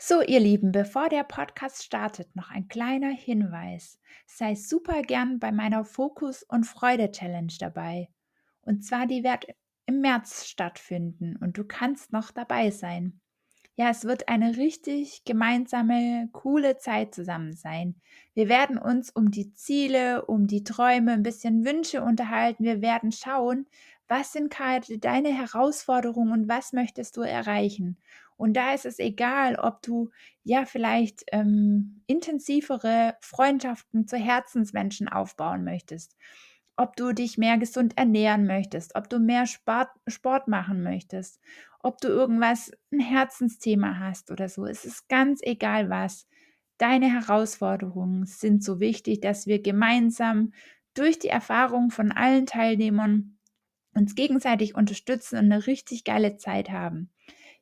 So, ihr Lieben, bevor der Podcast startet, noch ein kleiner Hinweis. Sei super gern bei meiner Fokus- und Freude-Challenge dabei. Und zwar, die wird im März stattfinden und du kannst noch dabei sein. Ja, es wird eine richtig gemeinsame, coole Zeit zusammen sein. Wir werden uns um die Ziele, um die Träume, ein bisschen Wünsche unterhalten. Wir werden schauen, was sind gerade deine Herausforderungen und was möchtest du erreichen. Und da ist es egal, ob du ja vielleicht ähm, intensivere Freundschaften zu Herzensmenschen aufbauen möchtest, ob du dich mehr gesund ernähren möchtest, ob du mehr Sport, Sport machen möchtest, ob du irgendwas, ein Herzensthema hast oder so. Es ist ganz egal was. Deine Herausforderungen sind so wichtig, dass wir gemeinsam durch die Erfahrung von allen Teilnehmern uns gegenseitig unterstützen und eine richtig geile Zeit haben.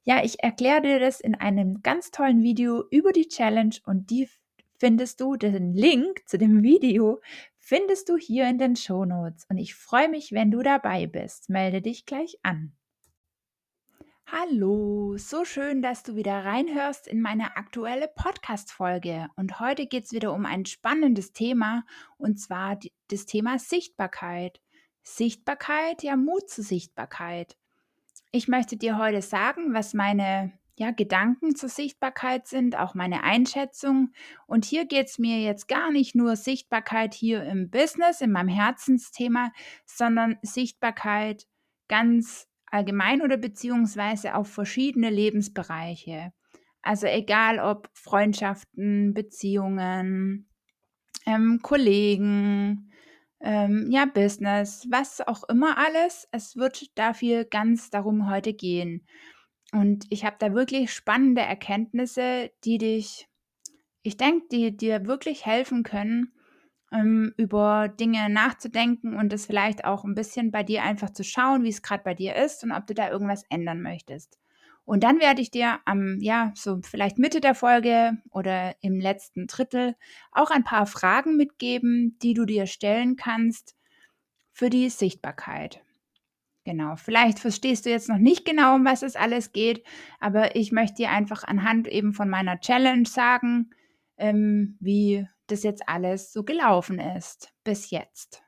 Ja, ich erkläre dir das in einem ganz tollen Video über die Challenge und die findest du, den Link zu dem Video findest du hier in den Show Notes. Und ich freue mich, wenn du dabei bist. Melde dich gleich an. Hallo, so schön, dass du wieder reinhörst in meine aktuelle Podcast-Folge. Und heute geht es wieder um ein spannendes Thema und zwar das Thema Sichtbarkeit. Sichtbarkeit, ja, Mut zur Sichtbarkeit. Ich möchte dir heute sagen, was meine ja, Gedanken zur Sichtbarkeit sind, auch meine Einschätzung. Und hier geht es mir jetzt gar nicht nur Sichtbarkeit hier im Business, in meinem Herzensthema, sondern Sichtbarkeit ganz allgemein oder beziehungsweise auf verschiedene Lebensbereiche. Also egal ob Freundschaften, Beziehungen, ähm, Kollegen, ähm, ja, Business, was auch immer alles. Es wird dafür ganz darum heute gehen. Und ich habe da wirklich spannende Erkenntnisse, die dich, ich denke, die dir wirklich helfen können, ähm, über Dinge nachzudenken und es vielleicht auch ein bisschen bei dir einfach zu schauen, wie es gerade bei dir ist und ob du da irgendwas ändern möchtest. Und dann werde ich dir am, ja, so vielleicht Mitte der Folge oder im letzten Drittel auch ein paar Fragen mitgeben, die du dir stellen kannst für die Sichtbarkeit. Genau, vielleicht verstehst du jetzt noch nicht genau, um was es alles geht, aber ich möchte dir einfach anhand eben von meiner Challenge sagen, ähm, wie das jetzt alles so gelaufen ist bis jetzt.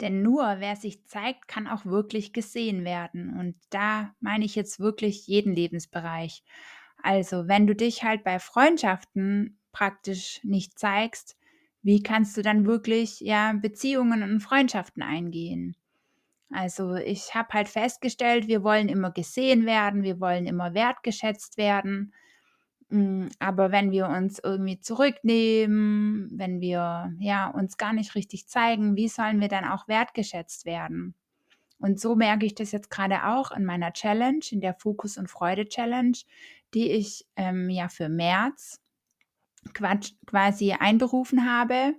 Denn nur wer sich zeigt, kann auch wirklich gesehen werden. Und da meine ich jetzt wirklich jeden Lebensbereich. Also wenn du dich halt bei Freundschaften praktisch nicht zeigst, wie kannst du dann wirklich ja Beziehungen und Freundschaften eingehen? Also ich habe halt festgestellt, wir wollen immer gesehen werden, wir wollen immer wertgeschätzt werden. Hm, aber wenn wir uns irgendwie zurücknehmen, wenn wir ja uns gar nicht richtig zeigen, wie sollen wir dann auch wertgeschätzt werden? Und so merke ich das jetzt gerade auch in meiner Challenge, in der Fokus- und Freude-Challenge, die ich ähm, ja für März quasi einberufen habe.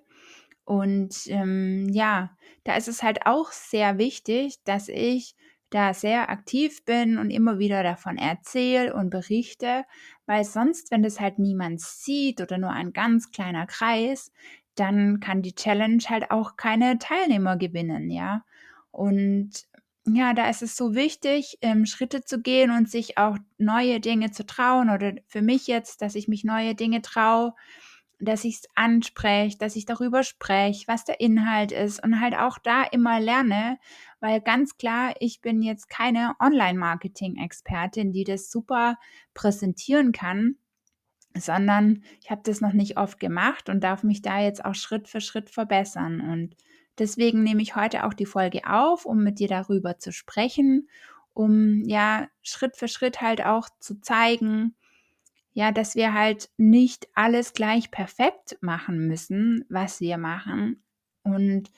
Und ähm, ja, da ist es halt auch sehr wichtig, dass ich da sehr aktiv bin und immer wieder davon erzähle und berichte, weil sonst, wenn das halt niemand sieht oder nur ein ganz kleiner Kreis, dann kann die Challenge halt auch keine Teilnehmer gewinnen, ja. Und ja, da ist es so wichtig, ähm, Schritte zu gehen und sich auch neue Dinge zu trauen oder für mich jetzt, dass ich mich neue Dinge traue, dass ich es anspreche, dass ich darüber spreche, was der Inhalt ist und halt auch da immer lerne, weil ganz klar, ich bin jetzt keine Online-Marketing-Expertin, die das super präsentieren kann, sondern ich habe das noch nicht oft gemacht und darf mich da jetzt auch Schritt für Schritt verbessern. Und deswegen nehme ich heute auch die Folge auf, um mit dir darüber zu sprechen, um ja Schritt für Schritt halt auch zu zeigen, ja, dass wir halt nicht alles gleich perfekt machen müssen, was wir machen und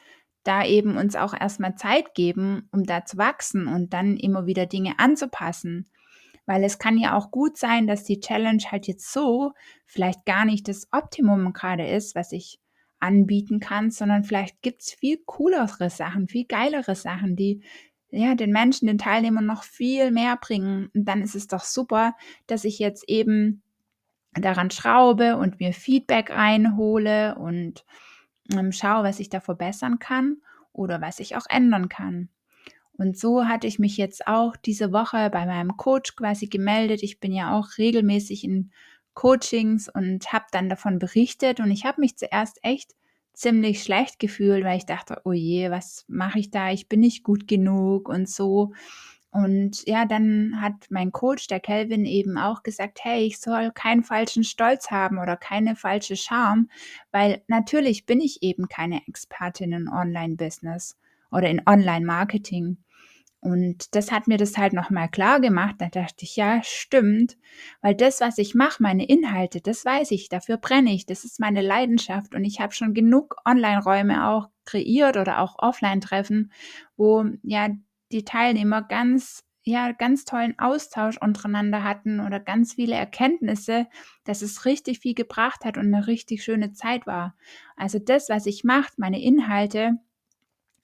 da eben uns auch erstmal Zeit geben, um da zu wachsen und dann immer wieder Dinge anzupassen. Weil es kann ja auch gut sein, dass die Challenge halt jetzt so vielleicht gar nicht das Optimum gerade ist, was ich anbieten kann, sondern vielleicht gibt es viel coolere Sachen, viel geilere Sachen, die ja, den Menschen, den Teilnehmern noch viel mehr bringen. Und dann ist es doch super, dass ich jetzt eben daran schraube und mir Feedback einhole und ähm, schaue, was ich da verbessern kann oder was ich auch ändern kann. Und so hatte ich mich jetzt auch diese Woche bei meinem Coach quasi gemeldet. Ich bin ja auch regelmäßig in Coachings und habe dann davon berichtet. Und ich habe mich zuerst echt ziemlich schlecht gefühlt, weil ich dachte, oh je, was mache ich da? Ich bin nicht gut genug und so. Und ja, dann hat mein Coach, der Kelvin, eben auch gesagt, hey, ich soll keinen falschen Stolz haben oder keine falsche Charme, weil natürlich bin ich eben keine Expertin in Online-Business oder in Online-Marketing. Und das hat mir das halt nochmal klar gemacht. Da dachte ich, ja, stimmt, weil das, was ich mache, meine Inhalte, das weiß ich, dafür brenne ich, das ist meine Leidenschaft und ich habe schon genug Online-Räume auch kreiert oder auch Offline-Treffen, wo ja die Teilnehmer ganz ja, ganz tollen Austausch untereinander hatten oder ganz viele Erkenntnisse, dass es richtig viel gebracht hat und eine richtig schöne Zeit war. Also das, was ich mache, meine Inhalte,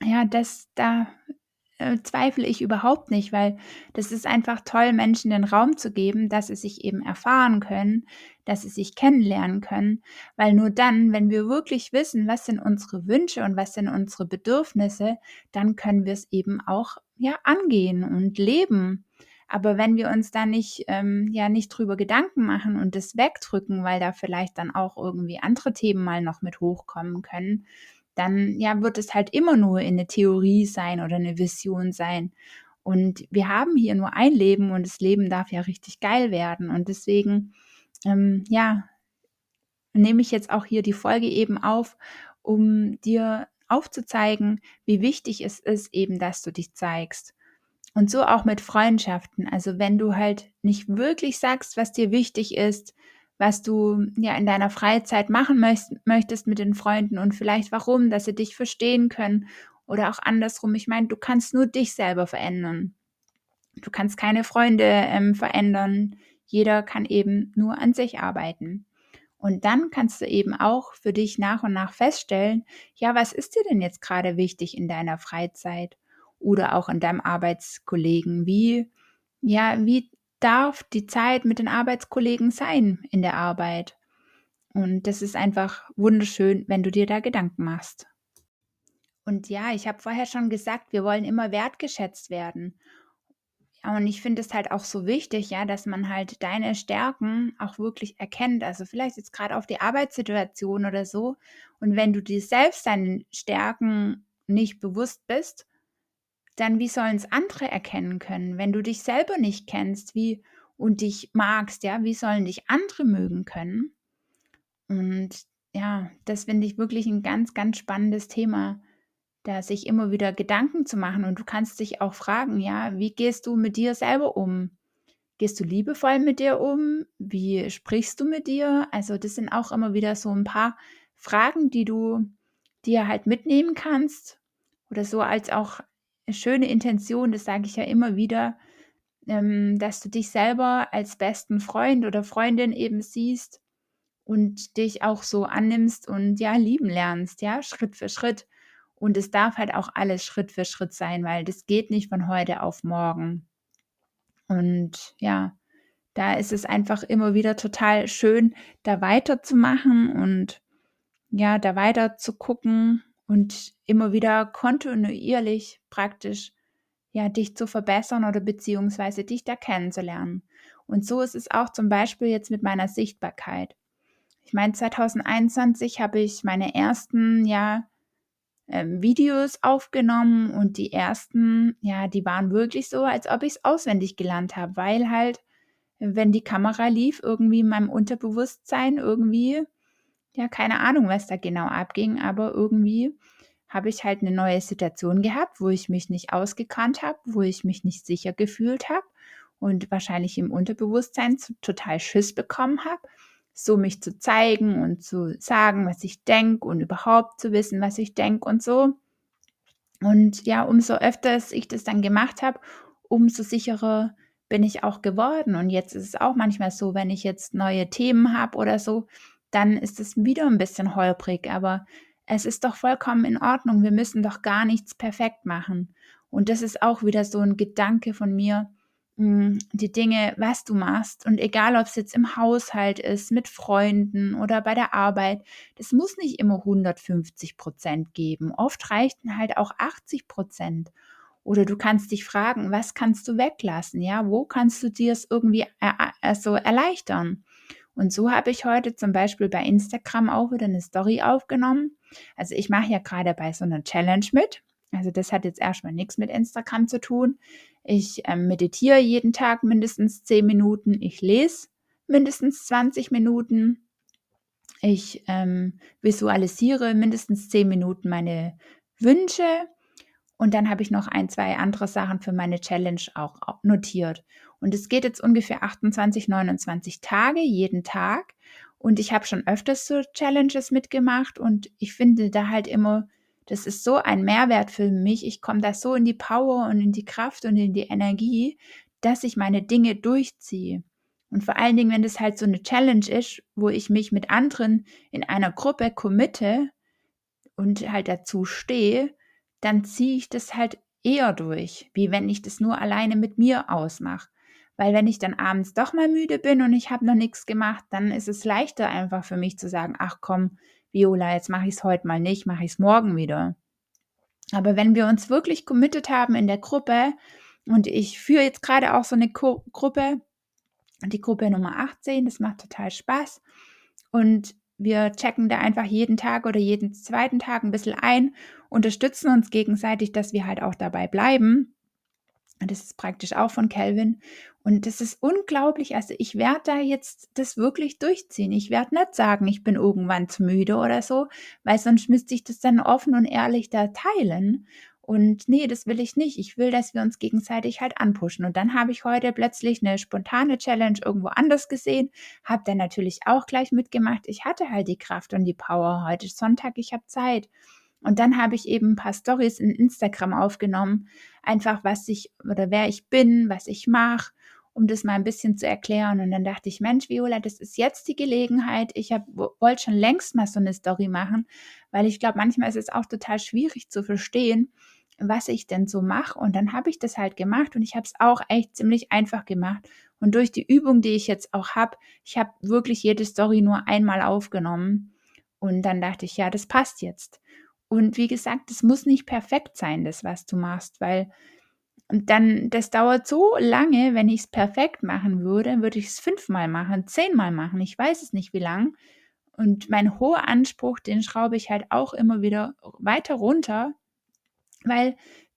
ja, das, da äh, zweifle ich überhaupt nicht, weil das ist einfach toll, Menschen den Raum zu geben, dass sie sich eben erfahren können, dass sie sich kennenlernen können, weil nur dann, wenn wir wirklich wissen, was sind unsere Wünsche und was sind unsere Bedürfnisse, dann können wir es eben auch ja angehen und leben. Aber wenn wir uns da nicht, ähm, ja, nicht drüber Gedanken machen und das wegdrücken, weil da vielleicht dann auch irgendwie andere Themen mal noch mit hochkommen können, dann ja, wird es halt immer nur in eine Theorie sein oder eine Vision sein. Und wir haben hier nur ein Leben und das Leben darf ja richtig geil werden. Und deswegen, ähm, ja, nehme ich jetzt auch hier die Folge eben auf, um dir aufzuzeigen, wie wichtig es ist, eben, dass du dich zeigst. Und so auch mit Freundschaften. Also wenn du halt nicht wirklich sagst, was dir wichtig ist, was du ja in deiner Freizeit machen möcht möchtest mit den Freunden und vielleicht warum, dass sie dich verstehen können oder auch andersrum. Ich meine, du kannst nur dich selber verändern. Du kannst keine Freunde ähm, verändern. Jeder kann eben nur an sich arbeiten. Und dann kannst du eben auch für dich nach und nach feststellen, ja, was ist dir denn jetzt gerade wichtig in deiner Freizeit oder auch in deinem Arbeitskollegen? Wie, ja, wie darf die Zeit mit den Arbeitskollegen sein in der Arbeit. Und das ist einfach wunderschön, wenn du dir da Gedanken machst. Und ja, ich habe vorher schon gesagt, wir wollen immer wertgeschätzt werden. Und ich finde es halt auch so wichtig, ja, dass man halt deine Stärken auch wirklich erkennt. Also vielleicht jetzt gerade auf die Arbeitssituation oder so. Und wenn du dir selbst deinen Stärken nicht bewusst bist, dann wie sollen es andere erkennen können? Wenn du dich selber nicht kennst, wie und dich magst, ja, wie sollen dich andere mögen können? Und ja, das finde ich wirklich ein ganz, ganz spannendes Thema, da sich immer wieder Gedanken zu machen. Und du kannst dich auch fragen, ja, wie gehst du mit dir selber um? Gehst du liebevoll mit dir um? Wie sprichst du mit dir? Also das sind auch immer wieder so ein paar Fragen, die du dir halt mitnehmen kannst oder so als auch schöne Intention, das sage ich ja immer wieder, ähm, dass du dich selber als besten Freund oder Freundin eben siehst und dich auch so annimmst und ja, lieben lernst, ja, Schritt für Schritt. Und es darf halt auch alles Schritt für Schritt sein, weil das geht nicht von heute auf morgen. Und ja, da ist es einfach immer wieder total schön, da weiterzumachen und ja, da weiter zu gucken und immer wieder kontinuierlich praktisch ja dich zu verbessern oder beziehungsweise dich da kennenzulernen. Und so ist es auch zum Beispiel jetzt mit meiner Sichtbarkeit. Ich meine, 2021 habe ich meine ersten ja Videos aufgenommen und die ersten, ja, die waren wirklich so, als ob ich es auswendig gelernt habe, weil halt, wenn die Kamera lief, irgendwie in meinem Unterbewusstsein irgendwie ja, keine Ahnung, was da genau abging, aber irgendwie habe ich halt eine neue Situation gehabt, wo ich mich nicht ausgekannt habe, wo ich mich nicht sicher gefühlt habe und wahrscheinlich im Unterbewusstsein total Schiss bekommen habe, so mich zu zeigen und zu sagen, was ich denke und überhaupt zu wissen, was ich denke und so. Und ja, umso öfters ich das dann gemacht habe, umso sicherer bin ich auch geworden. Und jetzt ist es auch manchmal so, wenn ich jetzt neue Themen habe oder so, dann ist es wieder ein bisschen holprig, aber es ist doch vollkommen in Ordnung. Wir müssen doch gar nichts perfekt machen. Und das ist auch wieder so ein Gedanke von mir, die Dinge, was du machst. Und egal, ob es jetzt im Haushalt ist, mit Freunden oder bei der Arbeit, das muss nicht immer 150 Prozent geben. Oft reichten halt auch 80 Prozent. Oder du kannst dich fragen, was kannst du weglassen? Ja, wo kannst du dir es irgendwie also erleichtern? Und so habe ich heute zum Beispiel bei Instagram auch wieder eine Story aufgenommen. Also ich mache ja gerade bei so einer Challenge mit. Also das hat jetzt erstmal nichts mit Instagram zu tun. Ich äh, meditiere jeden Tag mindestens 10 Minuten. Ich lese mindestens 20 Minuten. Ich ähm, visualisiere mindestens 10 Minuten meine Wünsche. Und dann habe ich noch ein, zwei andere Sachen für meine Challenge auch notiert. Und es geht jetzt ungefähr 28, 29 Tage, jeden Tag. Und ich habe schon öfters so Challenges mitgemacht und ich finde da halt immer, das ist so ein Mehrwert für mich. Ich komme da so in die Power und in die Kraft und in die Energie, dass ich meine Dinge durchziehe. Und vor allen Dingen, wenn das halt so eine Challenge ist, wo ich mich mit anderen in einer Gruppe committe und halt dazu stehe, dann ziehe ich das halt eher durch, wie wenn ich das nur alleine mit mir ausmache. Weil wenn ich dann abends doch mal müde bin und ich habe noch nichts gemacht, dann ist es leichter einfach für mich zu sagen, ach komm, Viola, jetzt mache ich es heute mal nicht, mache ich es morgen wieder. Aber wenn wir uns wirklich committed haben in der Gruppe, und ich führe jetzt gerade auch so eine Ko Gruppe, die Gruppe Nummer 18, das macht total Spaß. Und wir checken da einfach jeden Tag oder jeden zweiten Tag ein bisschen ein, unterstützen uns gegenseitig, dass wir halt auch dabei bleiben. Und das ist praktisch auch von Calvin. Und das ist unglaublich. Also ich werde da jetzt das wirklich durchziehen. Ich werde nicht sagen, ich bin irgendwann zu müde oder so, weil sonst müsste ich das dann offen und ehrlich da teilen. Und nee, das will ich nicht. Ich will, dass wir uns gegenseitig halt anpushen. Und dann habe ich heute plötzlich eine spontane Challenge irgendwo anders gesehen, habe dann natürlich auch gleich mitgemacht. Ich hatte halt die Kraft und die Power. Heute ist Sonntag, ich habe Zeit. Und dann habe ich eben ein paar Stories in Instagram aufgenommen, einfach was ich oder wer ich bin, was ich mache, um das mal ein bisschen zu erklären. Und dann dachte ich, Mensch, Viola, das ist jetzt die Gelegenheit. Ich wollte schon längst mal so eine Story machen, weil ich glaube, manchmal ist es auch total schwierig zu verstehen, was ich denn so mache. Und dann habe ich das halt gemacht und ich habe es auch echt ziemlich einfach gemacht. Und durch die Übung, die ich jetzt auch habe, ich habe wirklich jede Story nur einmal aufgenommen. Und dann dachte ich, ja, das passt jetzt. Und wie gesagt, es muss nicht perfekt sein, das, was du machst, weil dann, das dauert so lange, wenn ich es perfekt machen würde, würde ich es fünfmal machen, zehnmal machen. Ich weiß es nicht, wie lang. Und mein hoher Anspruch, den schraube ich halt auch immer wieder weiter runter, weil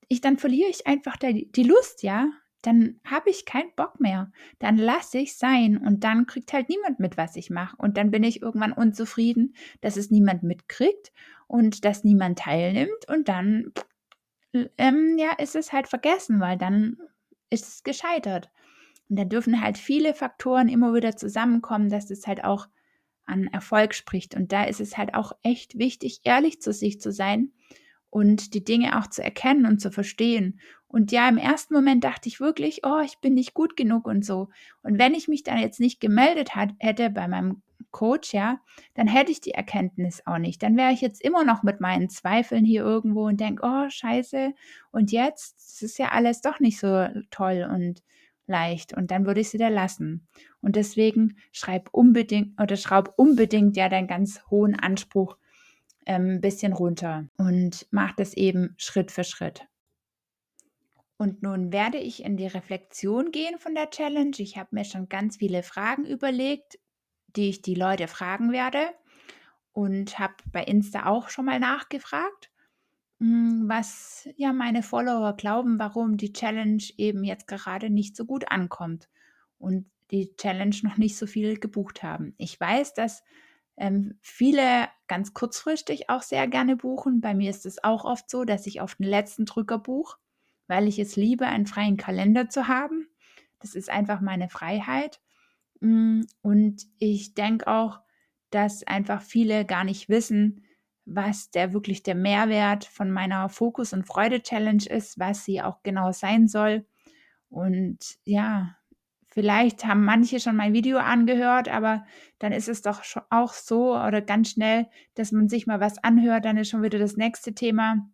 ich dann verliere ich einfach die, die Lust, ja. Dann habe ich keinen Bock mehr. Dann lasse ich sein und dann kriegt halt niemand mit, was ich mache. Und dann bin ich irgendwann unzufrieden, dass es niemand mitkriegt und dass niemand teilnimmt. Und dann, ähm, ja, ist es halt vergessen, weil dann ist es gescheitert. Und da dürfen halt viele Faktoren immer wieder zusammenkommen, dass es halt auch an Erfolg spricht. Und da ist es halt auch echt wichtig, ehrlich zu sich zu sein und die Dinge auch zu erkennen und zu verstehen. Und ja, im ersten Moment dachte ich wirklich, oh, ich bin nicht gut genug und so. Und wenn ich mich dann jetzt nicht gemeldet hat, hätte bei meinem Coach, ja, dann hätte ich die Erkenntnis auch nicht. Dann wäre ich jetzt immer noch mit meinen Zweifeln hier irgendwo und denke, oh, scheiße. Und jetzt das ist ja alles doch nicht so toll und leicht. Und dann würde ich sie da lassen. Und deswegen schreib unbedingt oder schraub unbedingt ja deinen ganz hohen Anspruch ein ähm, bisschen runter und mach das eben Schritt für Schritt. Und nun werde ich in die Reflexion gehen von der Challenge. Ich habe mir schon ganz viele Fragen überlegt, die ich die Leute fragen werde und habe bei Insta auch schon mal nachgefragt, hm, was ja meine Follower glauben, warum die Challenge eben jetzt gerade nicht so gut ankommt und die Challenge noch nicht so viel gebucht haben. Ich weiß, dass ähm, viele ganz kurzfristig auch sehr gerne buchen. Bei mir ist es auch oft so, dass ich auf den letzten Drücker buche, weil ich es liebe, einen freien Kalender zu haben. Das ist einfach meine Freiheit. Mm, und ich denke auch, dass einfach viele gar nicht wissen, was der wirklich der Mehrwert von meiner Fokus- und Freude-Challenge ist, was sie auch genau sein soll. Und ja, Vielleicht haben manche schon mein Video angehört, aber dann ist es doch auch so oder ganz schnell, dass man sich mal was anhört, dann ist schon wieder das nächste Thema.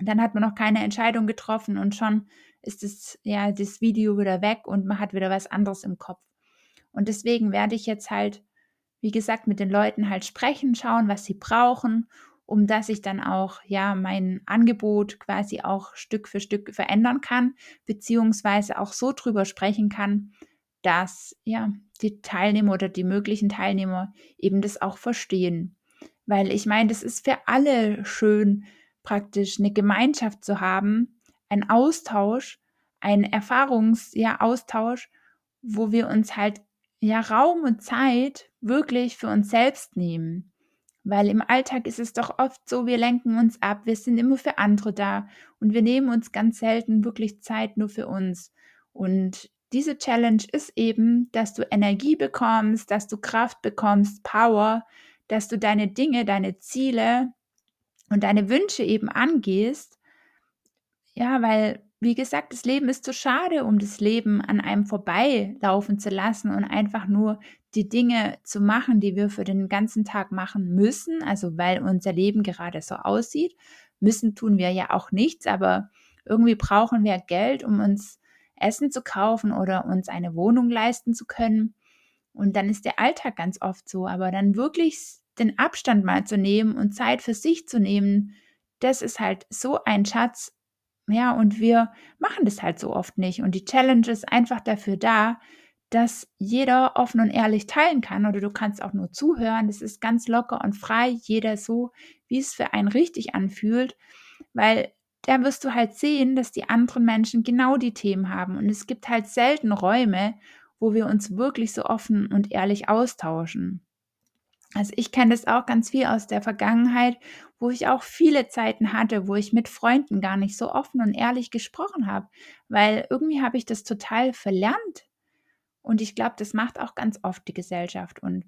Dann hat man noch keine Entscheidung getroffen und schon ist es ja das Video wieder weg und man hat wieder was anderes im Kopf. Und deswegen werde ich jetzt halt, wie gesagt, mit den Leuten halt sprechen, schauen, was sie brauchen um dass ich dann auch ja mein Angebot quasi auch Stück für Stück verändern kann, beziehungsweise auch so drüber sprechen kann, dass ja die Teilnehmer oder die möglichen Teilnehmer eben das auch verstehen. Weil ich meine, das ist für alle schön, praktisch eine Gemeinschaft zu haben, ein Austausch, ein Erfahrungsaustausch, ja, wo wir uns halt ja Raum und Zeit wirklich für uns selbst nehmen. Weil im Alltag ist es doch oft so, wir lenken uns ab, wir sind immer für andere da und wir nehmen uns ganz selten wirklich Zeit nur für uns. Und diese Challenge ist eben, dass du Energie bekommst, dass du Kraft bekommst, Power, dass du deine Dinge, deine Ziele und deine Wünsche eben angehst. Ja, weil, wie gesagt, das Leben ist zu schade, um das Leben an einem vorbeilaufen zu lassen und einfach nur die Dinge zu machen, die wir für den ganzen Tag machen müssen, also weil unser Leben gerade so aussieht. Müssen tun wir ja auch nichts, aber irgendwie brauchen wir Geld, um uns Essen zu kaufen oder uns eine Wohnung leisten zu können. Und dann ist der Alltag ganz oft so. Aber dann wirklich den Abstand mal zu nehmen und Zeit für sich zu nehmen, das ist halt so ein Schatz. Ja, und wir machen das halt so oft nicht. Und die Challenge ist einfach dafür da, dass jeder offen und ehrlich teilen kann oder du kannst auch nur zuhören. Das ist ganz locker und frei, jeder so, wie es für einen richtig anfühlt, weil da wirst du halt sehen, dass die anderen Menschen genau die Themen haben. Und es gibt halt selten Räume, wo wir uns wirklich so offen und ehrlich austauschen. Also ich kenne das auch ganz viel aus der Vergangenheit, wo ich auch viele Zeiten hatte, wo ich mit Freunden gar nicht so offen und ehrlich gesprochen habe, weil irgendwie habe ich das total verlernt. Und ich glaube, das macht auch ganz oft die Gesellschaft. Und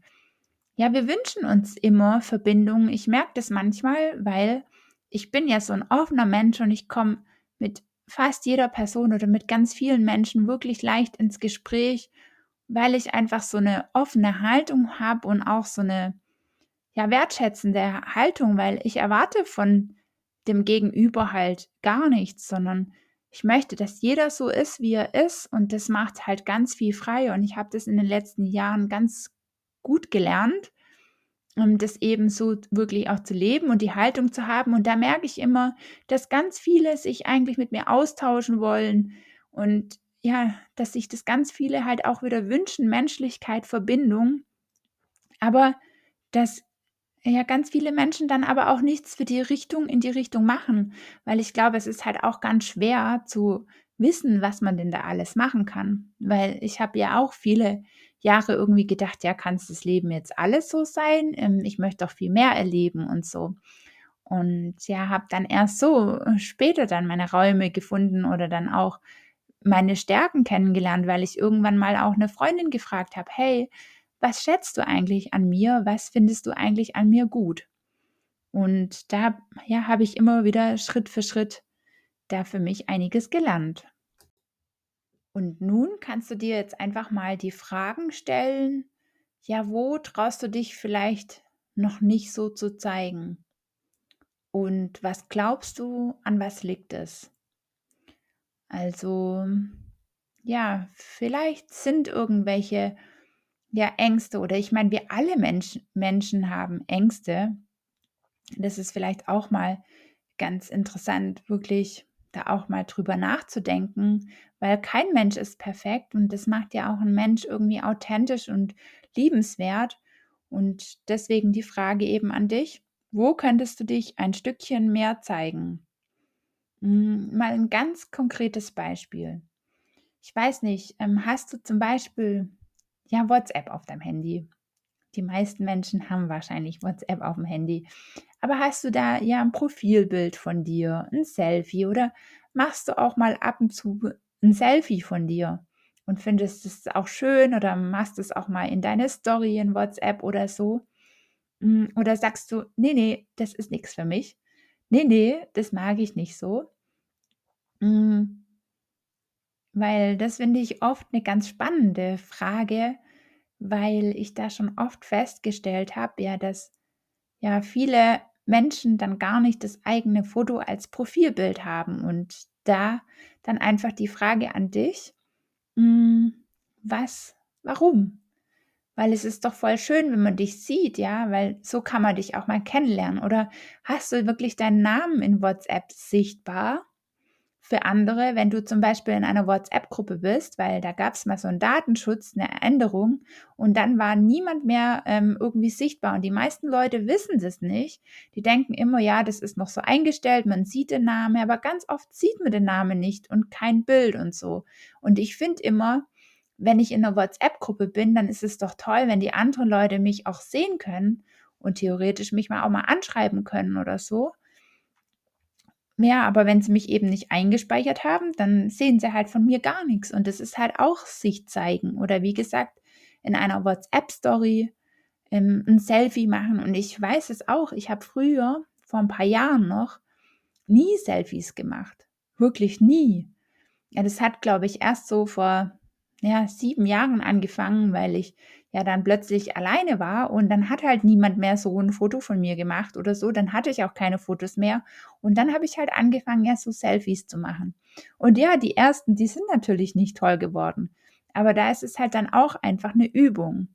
ja, wir wünschen uns immer Verbindungen. Ich merke das manchmal, weil ich bin ja so ein offener Mensch und ich komme mit fast jeder Person oder mit ganz vielen Menschen wirklich leicht ins Gespräch, weil ich einfach so eine offene Haltung habe und auch so eine ja wertschätzende Haltung, weil ich erwarte von dem Gegenüber halt gar nichts, sondern ich möchte, dass jeder so ist, wie er ist und das macht halt ganz viel frei und ich habe das in den letzten Jahren ganz gut gelernt um das eben so wirklich auch zu leben und die Haltung zu haben. Und da merke ich immer, dass ganz viele sich eigentlich mit mir austauschen wollen und ja, dass sich das ganz viele halt auch wieder wünschen, Menschlichkeit, Verbindung. Aber dass ja ganz viele Menschen dann aber auch nichts für die Richtung in die Richtung machen, weil ich glaube, es ist halt auch ganz schwer zu wissen, was man denn da alles machen kann, weil ich habe ja auch viele Jahre irgendwie gedacht, ja, kann es das Leben jetzt alles so sein? Ähm, ich möchte doch viel mehr erleben und so. Und ja, habe dann erst so äh, später dann meine Räume gefunden oder dann auch meine Stärken kennengelernt, weil ich irgendwann mal auch eine Freundin gefragt habe, hey, was schätzt du eigentlich an mir? Was findest du eigentlich an mir gut? Und da ja, habe ich immer wieder Schritt für Schritt da für mich einiges gelernt. Und nun kannst du dir jetzt einfach mal die Fragen stellen, ja, wo traust du dich vielleicht noch nicht so zu zeigen? Und was glaubst du, an was liegt es? Also, ja, vielleicht sind irgendwelche ja, Ängste oder ich meine, wir alle Menschen, Menschen haben Ängste. Das ist vielleicht auch mal ganz interessant, wirklich da auch mal drüber nachzudenken, weil kein Mensch ist perfekt und das macht ja auch einen Mensch irgendwie authentisch und liebenswert. Und deswegen die Frage eben an dich, wo könntest du dich ein Stückchen mehr zeigen? Hm, mal ein ganz konkretes Beispiel. Ich weiß nicht, ähm, hast du zum Beispiel ja WhatsApp auf deinem Handy? Die meisten Menschen haben wahrscheinlich WhatsApp auf dem Handy. Aber hast du da ja ein Profilbild von dir, ein Selfie oder machst du auch mal ab und zu ein Selfie von dir und findest es auch schön oder machst es auch mal in deine Story in WhatsApp oder so? Hm, oder sagst du, nee, nee, das ist nichts für mich. Nee, nee, das mag ich nicht so. Hm, weil das finde ich oft eine ganz spannende Frage, weil ich da schon oft festgestellt habe, ja, dass ja viele Menschen dann gar nicht das eigene Foto als Profilbild haben. Und da dann einfach die Frage an dich, hm, was, warum? Weil es ist doch voll schön, wenn man dich sieht, ja, weil so kann man dich auch mal kennenlernen. Oder hast du wirklich deinen Namen in WhatsApp sichtbar? für andere, wenn du zum Beispiel in einer WhatsApp-Gruppe bist, weil da gab es mal so einen Datenschutz, eine Änderung und dann war niemand mehr ähm, irgendwie sichtbar und die meisten Leute wissen das nicht. Die denken immer, ja, das ist noch so eingestellt, man sieht den Namen, aber ganz oft sieht man den Namen nicht und kein Bild und so. Und ich finde immer, wenn ich in einer WhatsApp-Gruppe bin, dann ist es doch toll, wenn die anderen Leute mich auch sehen können und theoretisch mich mal auch mal anschreiben können oder so. Ja, aber wenn sie mich eben nicht eingespeichert haben, dann sehen sie halt von mir gar nichts. Und das ist halt auch sich zeigen. Oder wie gesagt, in einer WhatsApp-Story ähm, ein Selfie machen. Und ich weiß es auch, ich habe früher, vor ein paar Jahren noch, nie Selfies gemacht. Wirklich nie. Ja, das hat, glaube ich, erst so vor ja, sieben Jahren angefangen, weil ich ja dann plötzlich alleine war und dann hat halt niemand mehr so ein Foto von mir gemacht oder so, dann hatte ich auch keine Fotos mehr und dann habe ich halt angefangen, ja, so Selfies zu machen. Und ja, die ersten, die sind natürlich nicht toll geworden, aber da ist es halt dann auch einfach eine Übung.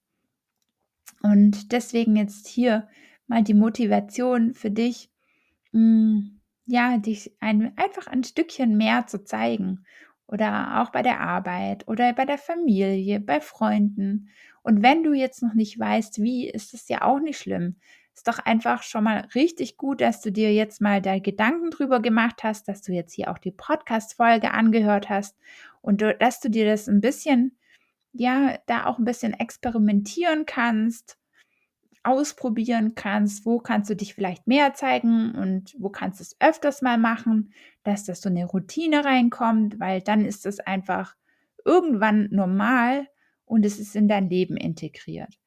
Und deswegen jetzt hier mal die Motivation für dich, mh, mm, ja, dich ein, einfach ein Stückchen mehr zu zeigen oder auch bei der Arbeit oder bei der Familie, bei Freunden. Und wenn du jetzt noch nicht weißt, wie, ist es ja auch nicht schlimm. Ist doch einfach schon mal richtig gut, dass du dir jetzt mal da Gedanken drüber gemacht hast, dass du jetzt hier auch die Podcast-Folge angehört hast und dass du dir das ein bisschen, ja, da auch ein bisschen experimentieren kannst ausprobieren kannst, wo kannst du dich vielleicht mehr zeigen und wo kannst du es öfters mal machen, dass das so eine Routine reinkommt, weil dann ist es einfach irgendwann normal und es ist in dein Leben integriert.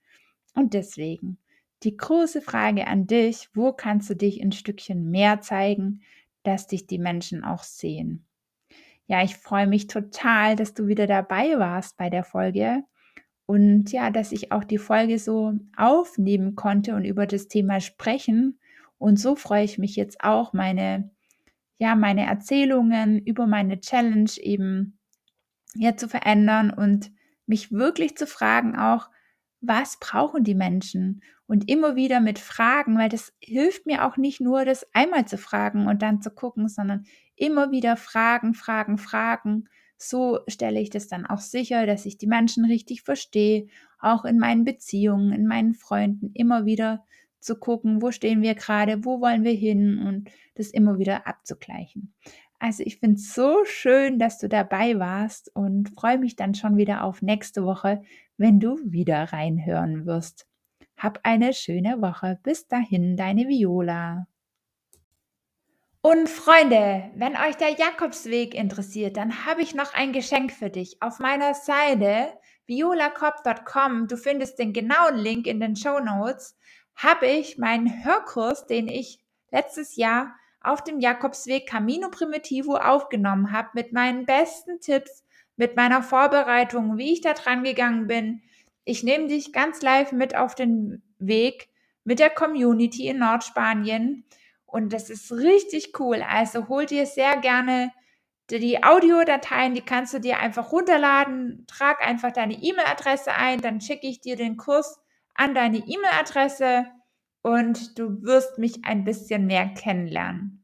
Und deswegen die große Frage an dich, wo kannst du dich ein Stückchen mehr zeigen, dass dich die Menschen auch sehen? Ja, ich freue mich total, dass du wieder dabei warst bei der Folge und ja, dass ich auch die Folge so aufnehmen konnte und über das Thema sprechen. Und so freue ich mich jetzt auch, meine, ja, meine Erzählungen über meine Challenge eben ja zu verändern und mich wirklich zu fragen auch, was brauchen die Menschen? Und immer wieder mit Fragen, weil das hilft mir auch nicht nur, das einmal zu fragen und dann zu gucken, sondern immer wieder Fragen, Fragen, Fragen so stelle ich das dann auch sicher, dass ich die Menschen richtig verstehe, auch in meinen Beziehungen, in meinen Freunden immer wieder zu gucken, wo stehen wir gerade, wo wollen wir hin und das immer wieder abzugleichen. Also ich finde es so schön, dass du dabei warst und freue mich dann schon wieder auf nächste Woche, wenn du wieder reinhören wirst. Hab eine schöne Woche. Bis dahin, deine Viola. Und Freunde, wenn euch der Jakobsweg interessiert, dann habe ich noch ein Geschenk für dich. Auf meiner Seite violacop.com, du findest den genauen Link in den Show Notes, habe ich meinen Hörkurs, den ich letztes Jahr auf dem Jakobsweg Camino Primitivo aufgenommen habe, mit meinen besten Tipps, mit meiner Vorbereitung, wie ich da dran gegangen bin. Ich nehme dich ganz live mit auf den Weg mit der Community in Nordspanien und das ist richtig cool. Also hol dir sehr gerne die Audiodateien, die kannst du dir einfach runterladen. Trag einfach deine E-Mail-Adresse ein, dann schicke ich dir den Kurs an deine E-Mail-Adresse und du wirst mich ein bisschen mehr kennenlernen.